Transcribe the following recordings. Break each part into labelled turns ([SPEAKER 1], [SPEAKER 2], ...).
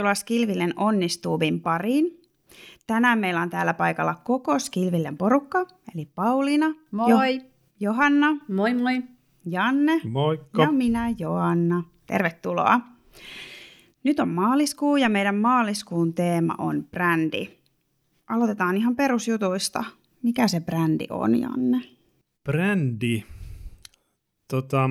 [SPEAKER 1] Tervetuloa Skilvillen Onnistuubin pariin. Tänään meillä on täällä paikalla koko Skilvillen porukka, eli Pauliina,
[SPEAKER 2] Moi.
[SPEAKER 1] Jo- Johanna,
[SPEAKER 2] Moi moi.
[SPEAKER 1] Janne
[SPEAKER 3] Moikka.
[SPEAKER 1] ja minä Joanna. Tervetuloa. Nyt on maaliskuu ja meidän maaliskuun teema on brändi. Aloitetaan ihan perusjutuista. Mikä se brändi on, Janne?
[SPEAKER 3] Brändi. Tota,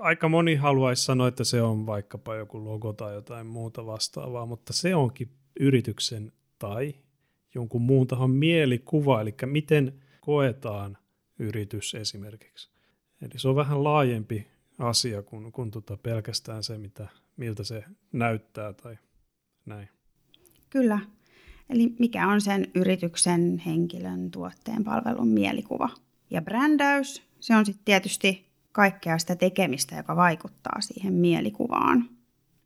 [SPEAKER 3] aika moni haluaisi sanoa, että se on vaikkapa joku logo tai jotain muuta vastaavaa, mutta se onkin yrityksen tai jonkun muun tahon mielikuva, eli miten koetaan yritys esimerkiksi. Eli se on vähän laajempi asia kuin, kuin tota pelkästään se, mitä, miltä se näyttää tai näin.
[SPEAKER 1] Kyllä. Eli mikä on sen yrityksen, henkilön, tuotteen, palvelun mielikuva. Ja brändäys, se on sitten tietysti kaikkea sitä tekemistä, joka vaikuttaa siihen mielikuvaan.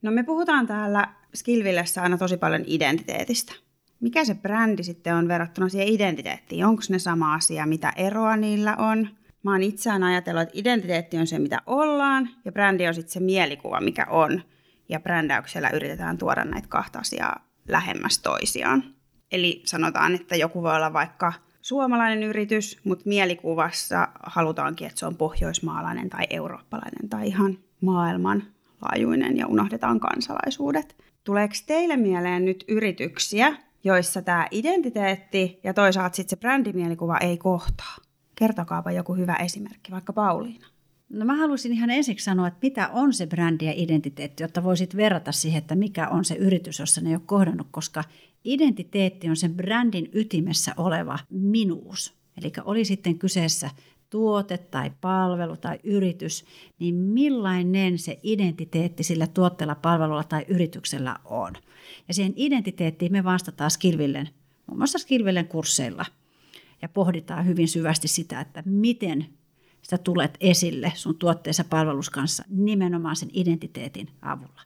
[SPEAKER 1] No me puhutaan täällä Skilvillessä aina tosi paljon identiteetistä. Mikä se brändi sitten on verrattuna siihen identiteettiin? Onko ne sama asia, mitä eroa niillä on? Mä oon itseään ajatellut, että identiteetti on se, mitä ollaan, ja brändi on sitten se mielikuva, mikä on. Ja brändäyksellä yritetään tuoda näitä kahta asiaa lähemmäs toisiaan. Eli sanotaan, että joku voi olla vaikka suomalainen yritys, mutta mielikuvassa halutaankin, että se on pohjoismaalainen tai eurooppalainen tai ihan maailmanlaajuinen ja unohdetaan kansalaisuudet. Tuleeko teille mieleen nyt yrityksiä, joissa tämä identiteetti ja toisaalta sitten se brändimielikuva ei kohtaa? Kertokaapa joku hyvä esimerkki, vaikka Pauliina.
[SPEAKER 2] No mä haluaisin ihan ensiksi sanoa, että mitä on se brändi ja identiteetti, jotta voisit verrata siihen, että mikä on se yritys, jossa ne ei ole kohdannut, koska identiteetti on sen brändin ytimessä oleva minuus. Eli oli sitten kyseessä tuote tai palvelu tai yritys, niin millainen se identiteetti sillä tuotteella, palvelulla tai yrityksellä on. Ja siihen identiteettiin me vastataan Skilvillen, muun muassa Skilvillen kursseilla. Ja pohditaan hyvin syvästi sitä, että miten sitä tulet esille sun tuotteessa palvelus kanssa nimenomaan sen identiteetin avulla.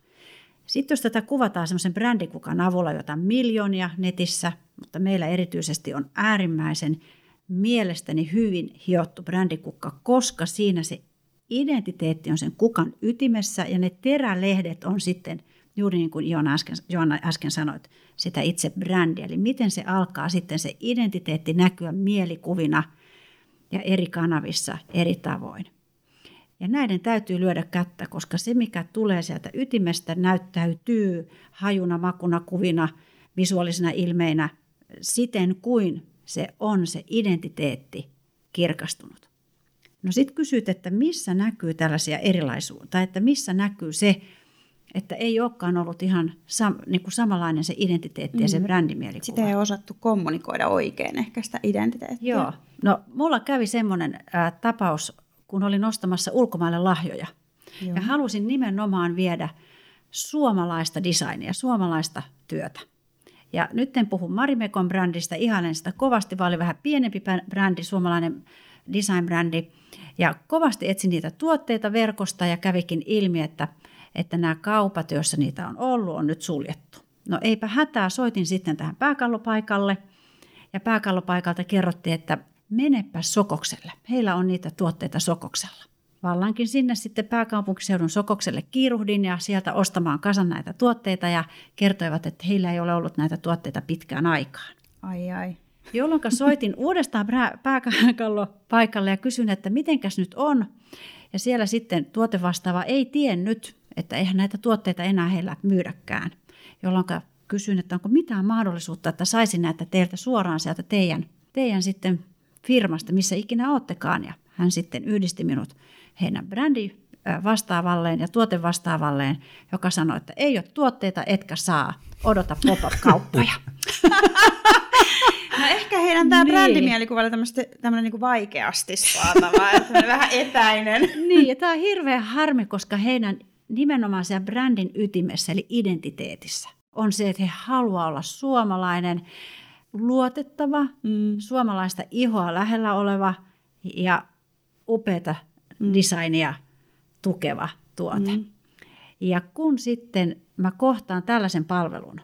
[SPEAKER 2] Sitten jos tätä kuvataan semmoisen brändikukan avulla, jota on miljoonia netissä, mutta meillä erityisesti on äärimmäisen mielestäni hyvin hiottu brändikukka, koska siinä se identiteetti on sen kukan ytimessä ja ne terälehdet on sitten juuri niin kuin Joanna äsken, Joanna äsken sanoit, sitä itse brändiä. Eli miten se alkaa sitten se identiteetti näkyä mielikuvina ja eri kanavissa eri tavoin. Ja näiden täytyy lyödä kättä, koska se mikä tulee sieltä ytimestä näyttäytyy hajuna, makuna, kuvina, visuaalisina ilmeinä siten kuin se on se identiteetti kirkastunut. No sitten kysyt, että missä näkyy tällaisia erilaisuutta, että missä näkyy se, että ei olekaan ollut ihan sam, niin kuin samanlainen se identiteetti mm. ja se brändimielikuva.
[SPEAKER 1] Sitä ei osattu kommunikoida oikein ehkä sitä identiteettiä.
[SPEAKER 2] Joo. No mulla kävi semmoinen äh, tapaus, kun olin ostamassa ulkomaille lahjoja. Joo. Ja halusin nimenomaan viedä suomalaista designia, suomalaista työtä. Ja nyt en puhu Marimekon brändistä, ihailen sitä kovasti, vaan oli vähän pienempi brändi, suomalainen design-brändi. Ja kovasti etsin niitä tuotteita verkosta ja kävikin ilmi, että, että nämä kaupat, joissa niitä on ollut, on nyt suljettu. No eipä hätää, soitin sitten tähän pääkallopaikalle ja pääkallopaikalta kerrottiin, että menepä Sokokselle. Heillä on niitä tuotteita Sokoksella. Vallankin sinne sitten pääkaupunkiseudun Sokokselle kiiruhdin ja sieltä ostamaan kasan näitä tuotteita ja kertoivat, että heillä ei ole ollut näitä tuotteita pitkään aikaan.
[SPEAKER 1] Ai ai.
[SPEAKER 2] Jolloin soitin uudestaan pääkallopaikalle ja kysyin, että mitenkäs nyt on. Ja siellä sitten tuotevastaava ei tiennyt, että eihän näitä tuotteita enää heillä myydäkään. Jolloin kysyin, että onko mitään mahdollisuutta, että saisin näitä teiltä suoraan sieltä teidän, teidän sitten firmasta, missä ikinä oottekaan. Ja hän sitten yhdisti minut heidän brändi vastaavalleen ja tuote vastaavalleen, joka sanoi, että ei ole tuotteita, etkä saa, odota pop-up-kauppoja.
[SPEAKER 1] No ehkä heidän tämä niin. brändimielikuva oli tämmöinen niin vaikeasti saatava, että vähän etäinen.
[SPEAKER 2] Niin, ja tämä on hirveän harmi, koska heidän nimenomaan siellä brändin ytimessä, eli identiteetissä, on se, että he haluaa olla suomalainen, luotettava, mm. suomalaista ihoa lähellä oleva ja upeata mm. designia tukeva tuote. Mm. Ja kun sitten mä kohtaan tällaisen palvelun,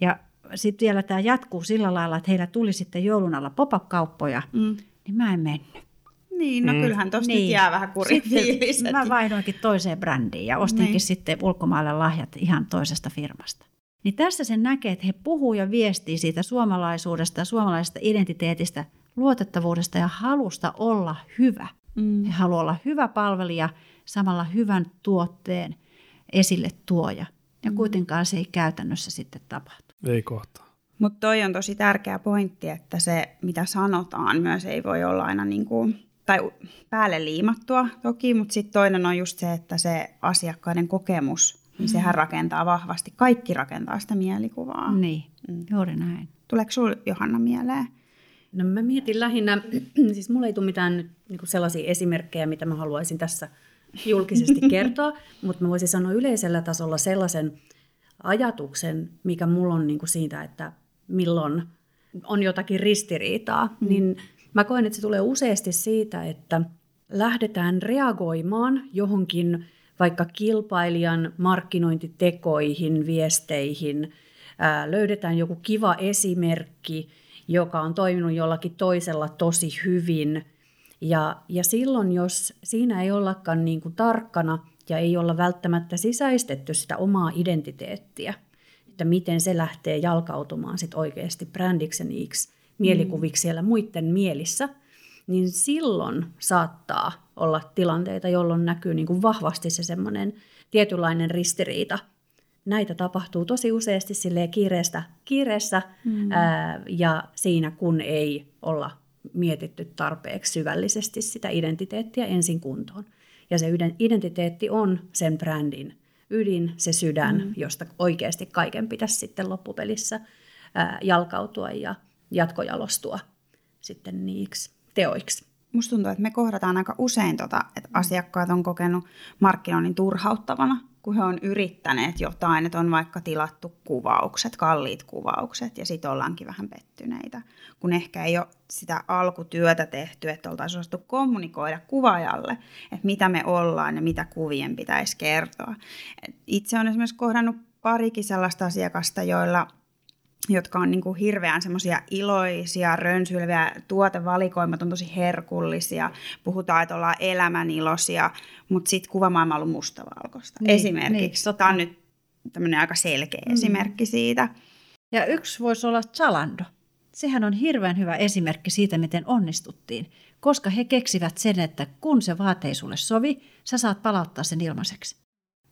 [SPEAKER 2] ja sitten vielä tämä jatkuu sillä lailla, että heillä tuli sitten joulun alla pop-up-kauppoja, mm. niin mä en mennyt.
[SPEAKER 1] Niin, no mm. kyllähän tuosta niin. nyt jää vähän kurifiilis.
[SPEAKER 2] Mä vaihdoinkin toiseen brändiin ja ostinkin niin. sitten ulkomaille lahjat ihan toisesta firmasta. Niin tässä sen näkee, että he puhuu ja viestii siitä suomalaisuudesta ja suomalaisesta identiteetistä, luotettavuudesta ja halusta olla hyvä. Mm. He haluaa olla hyvä palvelija, samalla hyvän tuotteen esille tuoja. Ja mm. kuitenkaan se ei käytännössä sitten tapahtu.
[SPEAKER 3] Ei kohta.
[SPEAKER 1] Mutta toi on tosi tärkeä pointti, että se mitä sanotaan myös ei voi olla aina niin kuin, tai päälle liimattua toki, mutta sitten toinen on just se, että se asiakkaiden kokemus, niin sehän mm. rakentaa vahvasti. Kaikki rakentaa sitä mielikuvaa.
[SPEAKER 2] Niin, mm. juuri näin.
[SPEAKER 1] Tuleeko sinulle Johanna mieleen?
[SPEAKER 4] No mä mietin lähinnä, siis mulla ei tule mitään nyt, niin sellaisia esimerkkejä, mitä mä haluaisin tässä julkisesti kertoa, mutta mä voisin sanoa yleisellä tasolla sellaisen ajatuksen, mikä mulla on niin kuin siitä, että milloin on jotakin ristiriitaa, mm. niin mä koen, että se tulee useasti siitä, että lähdetään reagoimaan johonkin vaikka kilpailijan markkinointitekoihin, viesteihin, ää, löydetään joku kiva esimerkki, joka on toiminut jollakin toisella tosi hyvin. Ja, ja silloin, jos siinä ei ollakaan niin kuin tarkkana ja ei olla välttämättä sisäistetty sitä omaa identiteettiä, että miten se lähtee jalkautumaan sit oikeasti brändiksi mielikuviksi siellä muiden mielissä, niin silloin saattaa olla tilanteita, jolloin näkyy niin kuin vahvasti se semmoinen tietynlainen ristiriita. Näitä tapahtuu tosi useasti silleen kiireestä, kiireessä mm. ää, ja siinä kun ei olla mietitty tarpeeksi syvällisesti sitä identiteettiä ensin kuntoon. Ja se identiteetti on sen brändin ydin, se sydän, mm. josta oikeasti kaiken pitäisi sitten loppupelissä ää, jalkautua ja jatkojalostua sitten niiksi teoiksi.
[SPEAKER 1] Musta tuntuu, että me kohdataan aika usein, tota, että asiakkaat on kokenut markkinoinnin turhauttavana kun he on yrittäneet jotain, että on vaikka tilattu kuvaukset, kalliit kuvaukset, ja sitten ollaankin vähän pettyneitä, kun ehkä ei ole sitä alkutyötä tehty, että oltaisiin osattu kommunikoida kuvaajalle, että mitä me ollaan ja mitä kuvien pitäisi kertoa. Itse olen esimerkiksi kohdannut parikin sellaista asiakasta, joilla jotka on niin kuin hirveän semmoisia iloisia, rönsylviä, tuotevalikoimat on tosi herkullisia, puhutaan, että ollaan elämäniloisia, mutta sitten kuvamaailma on ollut mustavalkoista. Niin, Esimerkiksi. Niin, Tämä on nyt tämmöinen aika selkeä mm. esimerkki siitä.
[SPEAKER 2] Ja yksi voisi olla Zalando. Sehän on hirveän hyvä esimerkki siitä, miten onnistuttiin, koska he keksivät sen, että kun se vaate ei sulle sovi, sä saat palauttaa sen ilmaiseksi.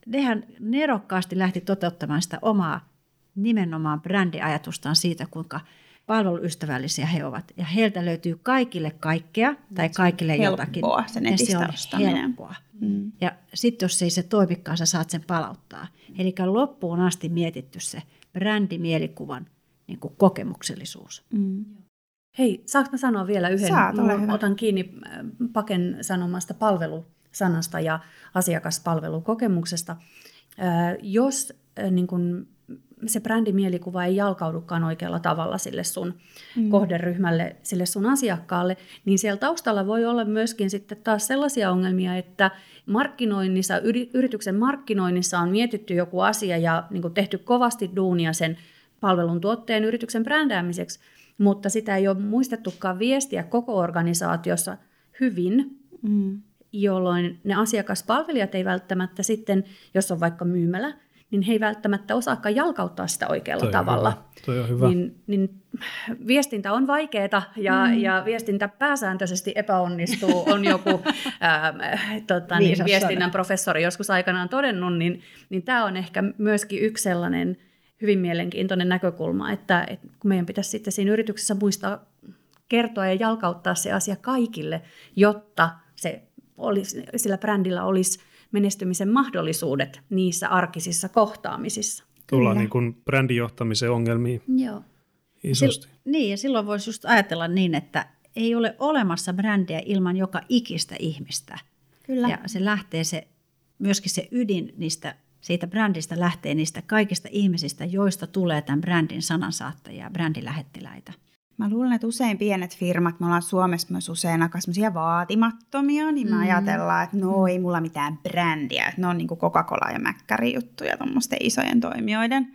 [SPEAKER 2] Nehän nerokkaasti lähti toteuttamaan sitä omaa nimenomaan brändiajatustaan siitä, kuinka palveluystävällisiä he ovat. Ja heiltä löytyy kaikille kaikkea tai kaikille jotakin.
[SPEAKER 1] Se netistä
[SPEAKER 2] se on helppoa. Mm. Ja sitten jos ei se toimikaan, sä saat sen palauttaa. Eli loppuun asti mietitty se brändimielikuvan niin kuin kokemuksellisuus. Mm.
[SPEAKER 4] Hei, saanko mä sanoa vielä yhden?
[SPEAKER 1] Saat, ole hyvä.
[SPEAKER 4] Otan kiinni äh, Paken sanomasta palvelusanasta ja asiakaspalvelukokemuksesta. Jos niin kun se brändimielikuva ei jalkaudukaan oikealla tavalla sille sun mm. kohderyhmälle, sille sun asiakkaalle, niin siellä taustalla voi olla myöskin sitten taas sellaisia ongelmia, että markkinoinnissa, yrityksen markkinoinnissa on mietitty joku asia ja niin kuin tehty kovasti duunia sen palvelun tuotteen yrityksen brändäämiseksi, mutta sitä ei ole muistettukaan viestiä koko organisaatiossa hyvin, mm. Jolloin ne asiakaspalvelijat ei välttämättä sitten, jos on vaikka myymälä, niin he ei välttämättä osaakaan jalkauttaa sitä oikealla
[SPEAKER 3] Toi
[SPEAKER 4] tavalla.
[SPEAKER 3] Hyvä. Toi on hyvä.
[SPEAKER 4] Niin, niin viestintä on vaikeaa ja, mm. ja viestintä pääsääntöisesti epäonnistuu, on joku ää, tota, niin, viestinnän professori joskus aikanaan todennut, niin, niin tämä on ehkä myöskin yksi sellainen hyvin mielenkiintoinen näkökulma, että, että kun meidän pitäisi sitten siinä yrityksessä muistaa kertoa ja jalkauttaa se asia kaikille, jotta olisi, sillä brändillä olisi menestymisen mahdollisuudet niissä arkisissa kohtaamisissa.
[SPEAKER 3] Tullaan niin kuin brändijohtamisen ongelmiin
[SPEAKER 2] Joo.
[SPEAKER 3] isosti.
[SPEAKER 2] Sil- niin, ja silloin voisi just ajatella niin, että ei ole olemassa brändiä ilman joka ikistä ihmistä.
[SPEAKER 1] Kyllä.
[SPEAKER 2] Ja se lähtee se, myöskin se ydin niistä, siitä brändistä lähtee niistä kaikista ihmisistä, joista tulee tämän brändin sanansaattajia, brändilähettiläitä.
[SPEAKER 1] Mä luulen, että usein pienet firmat, me ollaan Suomessa myös usein aika vaatimattomia, niin me mm. ajatellaan, että no ei mulla mitään brändiä, että ne on niin Coca-Cola ja Mäkkäri juttuja tuommoisten isojen toimijoiden.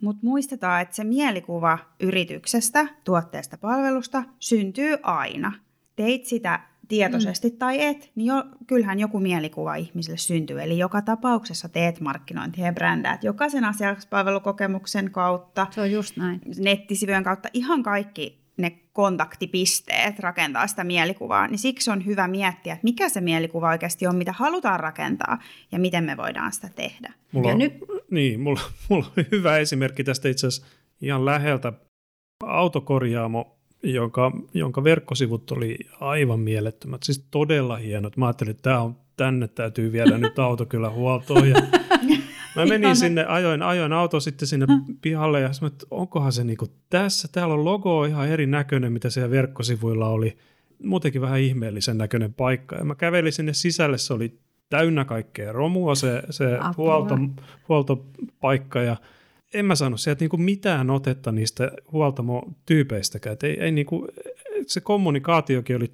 [SPEAKER 1] Mutta muistetaan, että se mielikuva yrityksestä, tuotteesta, palvelusta syntyy aina. Teit sitä tietoisesti mm. tai et, niin jo, kyllähän joku mielikuva ihmisille syntyy. Eli joka tapauksessa teet markkinointia ja brändäät jokaisen asiakaspalvelukokemuksen kautta.
[SPEAKER 2] Se on just näin.
[SPEAKER 1] Nettisivujen kautta ihan kaikki ne kontaktipisteet rakentaa sitä mielikuvaa, niin siksi on hyvä miettiä, että mikä se mielikuva oikeasti on, mitä halutaan rakentaa ja miten me voidaan sitä tehdä.
[SPEAKER 3] Mulla
[SPEAKER 1] ja
[SPEAKER 3] on, nyt... Niin, mulla, mulla on hyvä esimerkki tästä itse asiassa ihan läheltä. Autokorjaamo, jonka, jonka verkkosivut oli aivan mielettömät, siis todella hienot. Mä ajattelin, että tämä on, tänne täytyy viedä nyt auto kyllä huoltoon. Ja Mä menin sinne, ajoin, ajoin auto sitten sinne pihalle ja sanoin, että onkohan se niinku tässä. Täällä on logo ihan erinäköinen, mitä siellä verkkosivuilla oli. Muutenkin vähän ihmeellisen näköinen paikka. Ja mä kävelin sinne sisälle, se oli täynnä kaikkea romua se, se huolto, huoltopaikka ja en mä saanut sieltä niinku mitään otetta niistä huoltamotyypeistäkään. ei, ei niinku, se kommunikaatiokin oli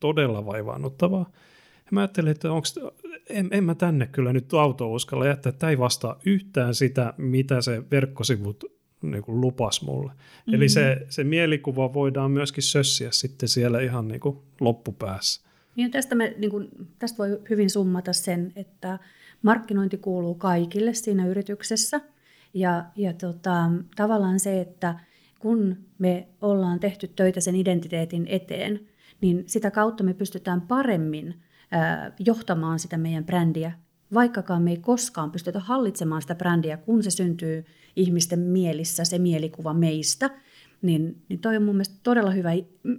[SPEAKER 3] todella vaivaannuttavaa. Ja mä ajattelin, että onko, en, en mä tänne kyllä nyt auto uskalla jättää, että tämä ei vastaa yhtään sitä, mitä se verkkosivut niin kuin lupas mulle. Mm-hmm. Eli se, se mielikuva voidaan myöskin sössiä sitten siellä ihan niin kuin loppupäässä.
[SPEAKER 4] Ja tästä, me, niin kuin, tästä voi hyvin summata sen, että markkinointi kuuluu kaikille siinä yrityksessä. Ja, ja tota, tavallaan se, että kun me ollaan tehty töitä sen identiteetin eteen, niin sitä kautta me pystytään paremmin – johtamaan sitä meidän brändiä, vaikkakaan me ei koskaan pystytä hallitsemaan sitä brändiä, kun se syntyy ihmisten mielissä, se mielikuva meistä, niin, niin toi on mun mielestä todella hyvä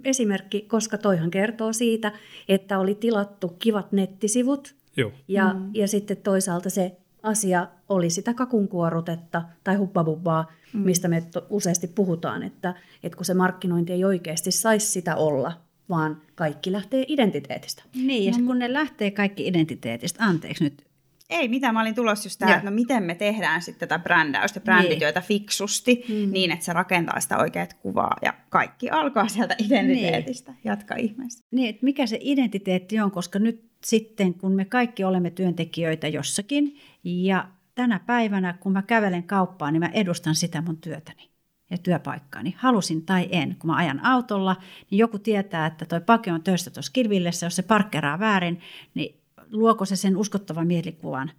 [SPEAKER 4] esimerkki, koska toihan kertoo siitä, että oli tilattu kivat nettisivut,
[SPEAKER 3] Joo.
[SPEAKER 4] Ja, mm. ja sitten toisaalta se asia oli sitä kakunkuorutetta tai huppabubbaa, mm. mistä me useasti puhutaan, että, että kun se markkinointi ei oikeasti saisi sitä olla, vaan kaikki lähtee identiteetistä.
[SPEAKER 2] Niin, ja no, kun ne lähtee kaikki identiteetistä, anteeksi nyt.
[SPEAKER 1] Ei mitään, mä olin tulossa just tähän, että no miten me tehdään sitten tätä brändäystä, brändityötä niin. fiksusti, mm. niin että se rakentaa sitä oikeat kuvaa ja kaikki alkaa sieltä identiteetistä. Niin. Jatka ihmeessä.
[SPEAKER 2] Niin, että mikä se identiteetti on, koska nyt sitten kun me kaikki olemme työntekijöitä jossakin ja tänä päivänä kun mä kävelen kauppaan, niin mä edustan sitä mun työtäni ja työpaikkaani, halusin tai en. Kun mä ajan autolla, niin joku tietää, että toi pake on töissä tuossa kilvillessä, jos se parkkeraa väärin, niin luoko se sen uskottavan mielikuvan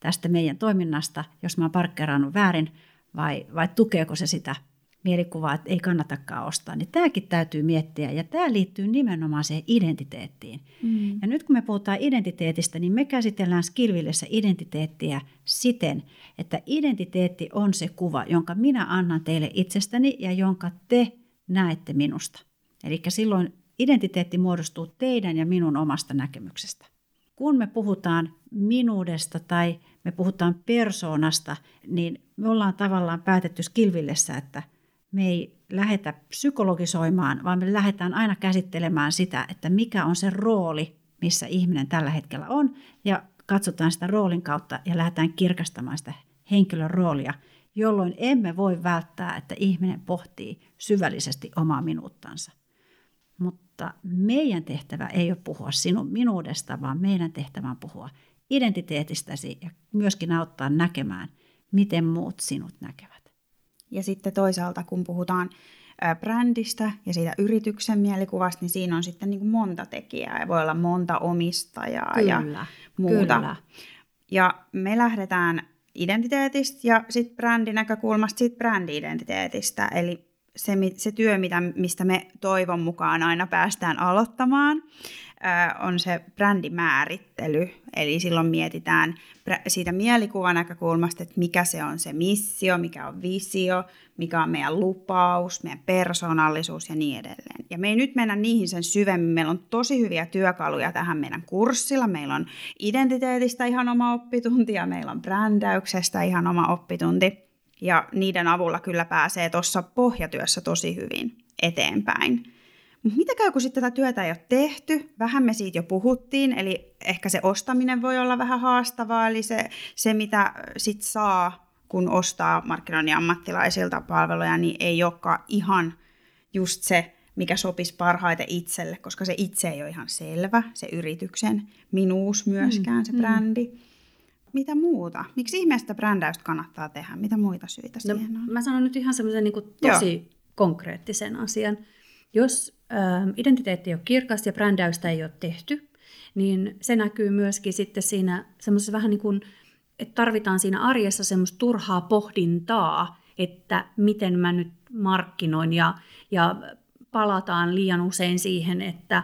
[SPEAKER 2] tästä meidän toiminnasta, jos mä oon väärin, vai, vai tukeeko se sitä mielikuvaa, että ei kannatakaan ostaa, niin tämäkin täytyy miettiä ja tämä liittyy nimenomaan siihen identiteettiin. Mm. Ja nyt kun me puhutaan identiteetistä, niin me käsitellään Skillvillessä identiteettiä siten, että identiteetti on se kuva, jonka minä annan teille itsestäni ja jonka te näette minusta. Eli silloin identiteetti muodostuu teidän ja minun omasta näkemyksestä. Kun me puhutaan minuudesta tai me puhutaan persoonasta, niin me ollaan tavallaan päätetty Skillvillessä, että – me ei lähetä psykologisoimaan, vaan me lähdetään aina käsittelemään sitä, että mikä on se rooli, missä ihminen tällä hetkellä on, ja katsotaan sitä roolin kautta ja lähdetään kirkastamaan sitä henkilön roolia, jolloin emme voi välttää, että ihminen pohtii syvällisesti omaa minuuttansa. Mutta meidän tehtävä ei ole puhua sinun minuudesta, vaan meidän tehtävä on puhua identiteetistäsi ja myöskin auttaa näkemään, miten muut sinut näkevät.
[SPEAKER 1] Ja sitten toisaalta, kun puhutaan brändistä ja siitä yrityksen mielikuvasta, niin siinä on sitten niin kuin monta tekijää ja voi olla monta omistajaa
[SPEAKER 2] kyllä,
[SPEAKER 1] ja muuta. Kyllä. Ja me lähdetään identiteetistä ja sitten brändinäkökulmasta siitä brändi-identiteetistä, eli se, se työ, mitä, mistä me toivon mukaan aina päästään aloittamaan, on se brändimäärittely. Eli silloin mietitään siitä mielikuvan näkökulmasta, että mikä se on se missio, mikä on visio, mikä on meidän lupaus, meidän persoonallisuus ja niin edelleen. Ja me ei nyt mennä niihin sen syvemmin. Meillä on tosi hyviä työkaluja tähän meidän kurssilla. Meillä on identiteetistä ihan oma oppitunti ja meillä on brändäyksestä ihan oma oppitunti. Ja niiden avulla kyllä pääsee tuossa pohjatyössä tosi hyvin eteenpäin. Mitä käy, kun sitten tätä työtä ei ole tehty? Vähän me siitä jo puhuttiin, eli ehkä se ostaminen voi olla vähän haastavaa, eli se, se mitä sit saa, kun ostaa markkinoinnin ammattilaisilta palveluja, niin ei olekaan ihan just se, mikä sopisi parhaiten itselle, koska se itse ei ole ihan selvä, se yrityksen minuus myöskään, mm, se brändi. Mm. Mitä muuta? Miksi ihmeestä brändäystä kannattaa tehdä? Mitä muita syitä no, siihen on?
[SPEAKER 4] Mä sanon nyt ihan semmoisen niin tosi Joo. konkreettisen asian. Jos identiteetti ei ole kirkas ja brändäystä ei ole tehty, niin se näkyy myöskin sitten siinä semmoisessa vähän niin kuin, että tarvitaan siinä arjessa semmoista turhaa pohdintaa, että miten mä nyt markkinoin ja, ja palataan liian usein siihen, että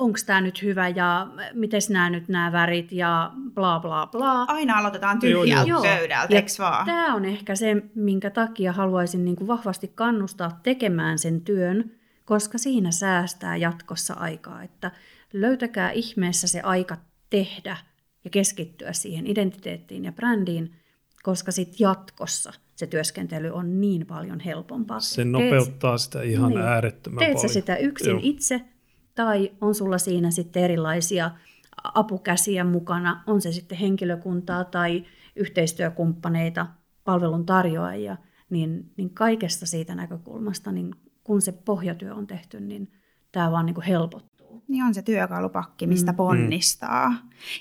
[SPEAKER 4] onko tämä nyt hyvä ja miten nämä nyt nämä värit ja bla bla bla.
[SPEAKER 1] Aina aloitetaan tyhjältä
[SPEAKER 4] Joo.
[SPEAKER 1] pöydältä, eikö vaan?
[SPEAKER 4] Tämä on ehkä se, minkä takia haluaisin niin kuin vahvasti kannustaa tekemään sen työn, koska siinä säästää jatkossa aikaa. Että löytäkää ihmeessä se aika tehdä ja keskittyä siihen identiteettiin ja brändiin, koska sitten jatkossa se työskentely on niin paljon helpompaa.
[SPEAKER 3] Se nopeuttaa sitä ihan
[SPEAKER 4] Niin.
[SPEAKER 3] äärettömän
[SPEAKER 4] Teet
[SPEAKER 3] paljon.
[SPEAKER 4] sä sitä yksin
[SPEAKER 3] Joo.
[SPEAKER 4] itse, tai on sulla siinä sitten erilaisia apukäsiä mukana, on se sitten henkilökuntaa tai yhteistyökumppaneita, palveluntarjoajia, niin, niin kaikesta siitä näkökulmasta, niin kun se pohjatyö on tehty, niin tämä vaan niin kuin helpottuu.
[SPEAKER 1] Niin on se työkalupakki, mistä
[SPEAKER 4] Mm.
[SPEAKER 1] ponnistaa.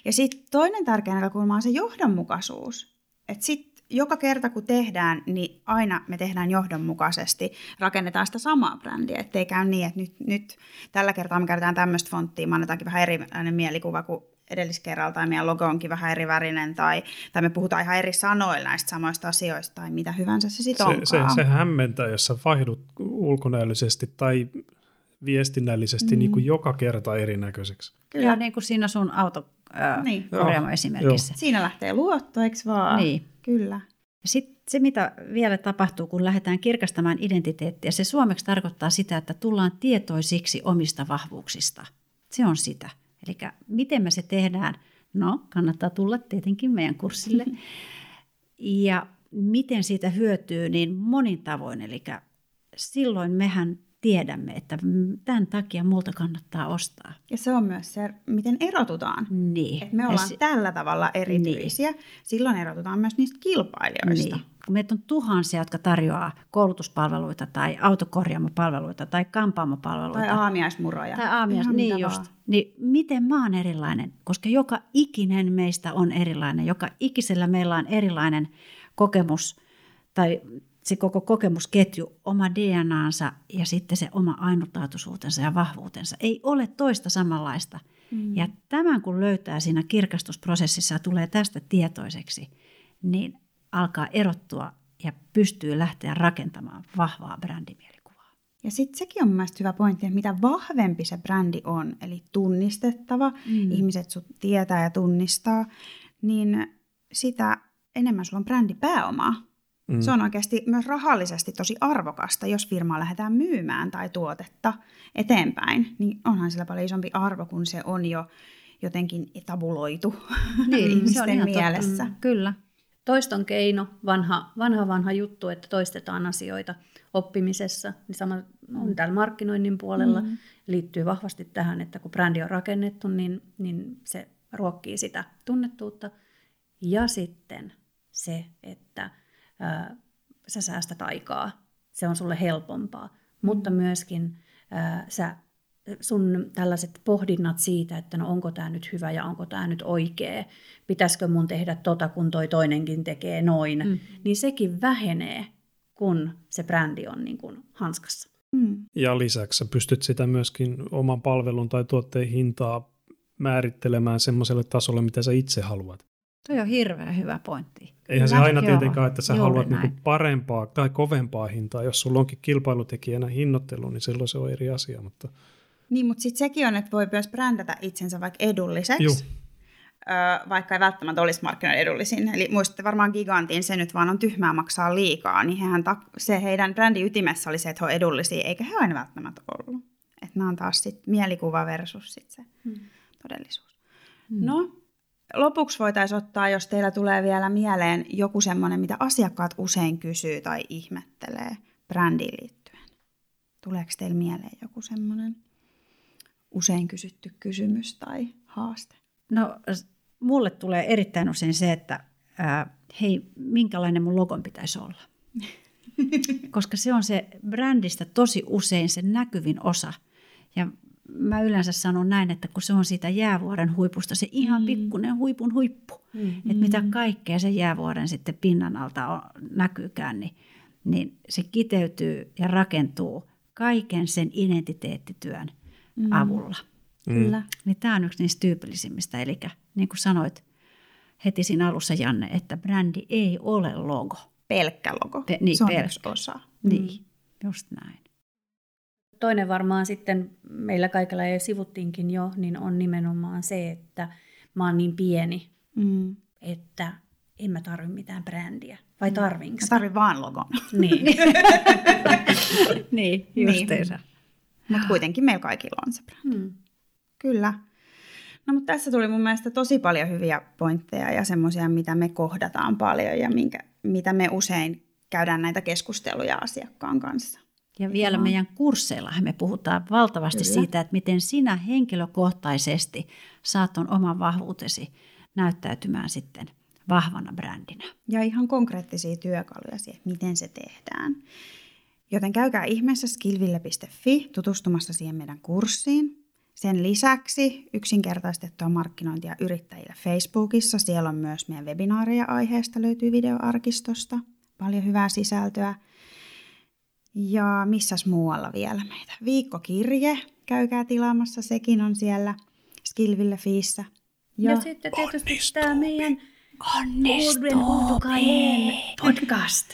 [SPEAKER 1] Ja sitten toinen tärkeä näkökulma on se johdonmukaisuus. Että sitten joka kerta kun tehdään, niin aina me tehdään johdonmukaisesti, rakennetaan sitä samaa brändiä, ettei käy niin, että nyt, nyt tällä kertaa me käytetään tämmöistä fonttia, me annetaankin vähän erilainen mielikuva kuin edelliskerralla, tai meidän logo onkin vähän eri värinen, tai, tai me puhutaan ihan eri sanoilla näistä samoista asioista, tai mitä hyvänsä se sitten
[SPEAKER 3] se,
[SPEAKER 1] onkaan.
[SPEAKER 3] se, se hämmentää, jos sä vaihdut ulkonäöllisesti tai viestinnällisesti mm. niin kuin joka kerta erinäköiseksi.
[SPEAKER 2] Kyllä, niin kuin siinä sun auto äh,
[SPEAKER 1] Niin.
[SPEAKER 2] korjaamo esimerkissä.
[SPEAKER 1] Siinä lähtee luotto, eikö vaan?
[SPEAKER 2] Niin.
[SPEAKER 1] Kyllä.
[SPEAKER 2] Sitten se, mitä vielä tapahtuu, kun lähdetään kirkastamaan identiteettiä, se suomeksi tarkoittaa sitä, että tullaan tietoisiksi omista vahvuuksista. Se on sitä. Eli miten me se tehdään? No, kannattaa tulla tietenkin meidän kurssille. Ja miten siitä hyötyy, niin monin tavoin. Eli silloin mehän tiedämme, että tämän takia multa kannattaa ostaa.
[SPEAKER 1] Ja se on myös se, miten erotutaan.
[SPEAKER 2] Niin.
[SPEAKER 1] Et me ollaan
[SPEAKER 2] se-
[SPEAKER 1] tällä tavalla erityisiä. Silloin erotutaan myös niistä kilpailijoista.
[SPEAKER 2] Niin. Kun meitä on tuhansia, jotka tarjoaa koulutuspalveluita tai autokorjaamopalveluita tai kampaamopalveluita.
[SPEAKER 1] Tai aamiaismuroja.
[SPEAKER 2] Tai aamias,
[SPEAKER 1] Ihan
[SPEAKER 2] niin just.
[SPEAKER 1] vaan.
[SPEAKER 2] Niin miten mä oon erilainen? Koska joka ikinen meistä on erilainen. Joka ikisellä meillä on erilainen kokemus tai se koko kokemusketju, oma DNAnsa ja sitten se oma ainutlaatuisuutensa ja vahvuutensa. Ei ole toista samanlaista. Mm. Ja tämän kun löytää siinä kirkastusprosessissa ja tulee tästä tietoiseksi, niin alkaa erottua ja pystyy lähteä rakentamaan vahvaa brändimielikuvaa.
[SPEAKER 1] Ja sitten sekin on mun mielestä hyvä pointti, että mitä vahvempi se brändi on, eli tunnistettava, mm. ihmiset sut tietää ja tunnistaa, niin sitä enemmän sulla on brändipääomaa. Mm. Se on oikeasti myös rahallisesti tosi arvokasta, jos firmaa lähdetään myymään tai tuotetta eteenpäin, niin onhan sillä paljon isompi arvo, kun se on jo jotenkin etabuloitu ihmisten mielessä.
[SPEAKER 2] Mm, kyllä.
[SPEAKER 4] Toiston keino, vanha, vanha vanha juttu, että toistetaan asioita oppimisessa, niin sama on täällä markkinoinnin puolella. Mm. Liittyy vahvasti tähän, että kun brändi on rakennettu, niin, niin se ruokkii sitä tunnettuutta. Ja sitten se, että ää, sä säästät aikaa. Se on sulle helpompaa. Mutta myöskin ää, sä sun tällaiset pohdinnat siitä, että no onko tämä nyt hyvä ja onko tämä nyt oikea, pitäisikö mun tehdä tota, kun toi toinenkin tekee noin, mm. niin sekin vähenee, kun se brändi on niin kuin hanskassa.
[SPEAKER 1] Mm.
[SPEAKER 3] Ja lisäksi sä pystyt sitä myöskin oman palvelun tai tuotteen hintaa määrittelemään semmoiselle tasolle, mitä sä itse haluat.
[SPEAKER 2] Toi on hirveän hyvä pointti.
[SPEAKER 3] Eihän se
[SPEAKER 2] Kyllä.
[SPEAKER 3] aina
[SPEAKER 2] Joo,
[SPEAKER 3] tietenkään, että sä haluat
[SPEAKER 2] näin.
[SPEAKER 3] niinku parempaa tai kovempaa hintaa. Jos sulla onkin kilpailutekijänä hinnoittelu, niin silloin se on eri asia. Mutta
[SPEAKER 1] Niin, mutta sitten sekin on, että voi myös brändätä itsensä vaikka edulliseksi,
[SPEAKER 3] Juu.
[SPEAKER 1] öö, vaikka ei välttämättä olisi markkinoiden edullisin. Eli muistatte varmaan Gigantin, se nyt vaan on tyhmää maksaa liikaa, niin hehän ta- se heidän brändin ytimessä oli se, että he on edullisia, eikä he aina välttämättä ollut. Että nämä on taas sit mielikuva versus sit se hmm. todellisuus. Hmm. No, lopuksi voitaisiin ottaa, jos teillä tulee vielä mieleen joku semmoinen, mitä asiakkaat usein kysyy tai ihmettelee brändiin liittyen. Tuleeko teillä mieleen joku semmoinen usein kysytty kysymys tai haaste?
[SPEAKER 2] No mulle tulee erittäin usein se, että ää, hei, minkälainen mun logon pitäisi olla. Koska se on se brändistä tosi usein se näkyvin osa. Ja mä yleensä sanon näin, että kun se on siitä jäävuoren huipusta, se ihan pikkuinen huipun huippu, mm. että mitä kaikkea se jäävuoren sitten pinnan alta on, näkyykään, niin, niin se kiteytyy ja rakentuu kaiken sen identiteettityön mm. avulla.
[SPEAKER 1] Mm. Kyllä.
[SPEAKER 2] Niin tämä on yksi niistä tyypillisimmistä. Eli niin kuin sanoit heti siinä alussa, Janne, että brändi ei ole logo.
[SPEAKER 1] Pelkkä logo.
[SPEAKER 2] Pe- niin,
[SPEAKER 1] Se on
[SPEAKER 2] pelkkä.
[SPEAKER 1] yksi osa.
[SPEAKER 2] Niin, mm. just näin.
[SPEAKER 4] Toinen varmaan sitten, meillä kaikilla jo sivuttiinkin jo, niin on nimenomaan se, että mä oon niin pieni,
[SPEAKER 1] Mm.
[SPEAKER 4] että en mä tarvi mitään brändiä. Vai tarvinko?
[SPEAKER 1] Mä tarvin vaan logon.
[SPEAKER 4] Niin.
[SPEAKER 2] niin,
[SPEAKER 1] justiinsa. Mutta kuitenkin meillä kaikilla on se brändi.
[SPEAKER 4] Hmm.
[SPEAKER 1] Kyllä. No mutta tässä tuli mun mielestä tosi paljon hyviä pointteja ja semmoisia, mitä me kohdataan paljon ja minkä, mitä me usein käydään näitä keskusteluja asiakkaan kanssa.
[SPEAKER 2] Ja vielä
[SPEAKER 1] Joo.
[SPEAKER 2] meidän kursseillahan me puhutaan valtavasti
[SPEAKER 1] Kyllä.
[SPEAKER 2] siitä, että miten sinä henkilökohtaisesti saat ton oman vahvuutesi näyttäytymään sitten vahvana brändinä.
[SPEAKER 1] Ja ihan konkreettisia työkaluja siihen, miten se tehdään. Joten käykää ihmeessä skillville.fi tutustumassa siihen meidän kurssiin. Sen lisäksi yksinkertaistettua markkinointia yrittäjille Facebookissa. Siellä on myös meidän webinaareja aiheesta, löytyy videoarkistosta. Paljon hyvää sisältöä. Ja missäs muualla vielä meitä? Viikkokirje, käykää tilaamassa, sekin on siellä Skillville.fiissä.
[SPEAKER 4] Ja, ja sitten tietysti tämä meidän Uuden uutukainen podcast.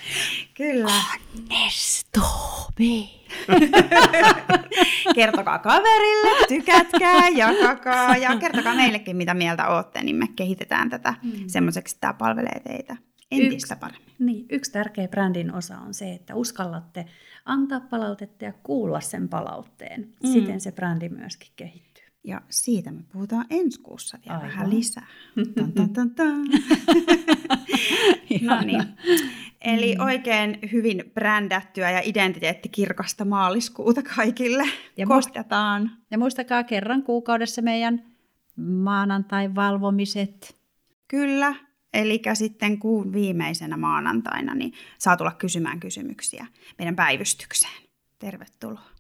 [SPEAKER 1] Kyllä.
[SPEAKER 2] Onnistubi.
[SPEAKER 1] Kertokaa kaverille, tykätkää, jakakaa ja kertokaa meillekin, mitä mieltä ootte, niin me kehitetään tätä mm. semmoiseksi, että tämä palvelee teitä entistä
[SPEAKER 4] Yksi.
[SPEAKER 1] paremmin.
[SPEAKER 4] Niin, yksi tärkeä brändin osa on se, että uskallatte antaa palautetta ja kuulla sen palautteen.
[SPEAKER 1] Mm.
[SPEAKER 4] Siten se brändi myöskin kehittyy.
[SPEAKER 1] Ja siitä me puhutaan ensi kuussa vielä
[SPEAKER 4] Aivan.
[SPEAKER 1] vähän lisää. Tan, tan, tan, tan. no niin. Eli oikein hyvin brändättyä ja identiteettikirkasta maaliskuuta kaikille.
[SPEAKER 2] Ja
[SPEAKER 1] Kohdataan.
[SPEAKER 2] Ja muistakaa kerran kuukaudessa meidän maanantai-valvomiset.
[SPEAKER 1] Kyllä. Eli sitten kuun viimeisenä maanantaina niin saa tulla kysymään kysymyksiä meidän päivystykseen. Tervetuloa.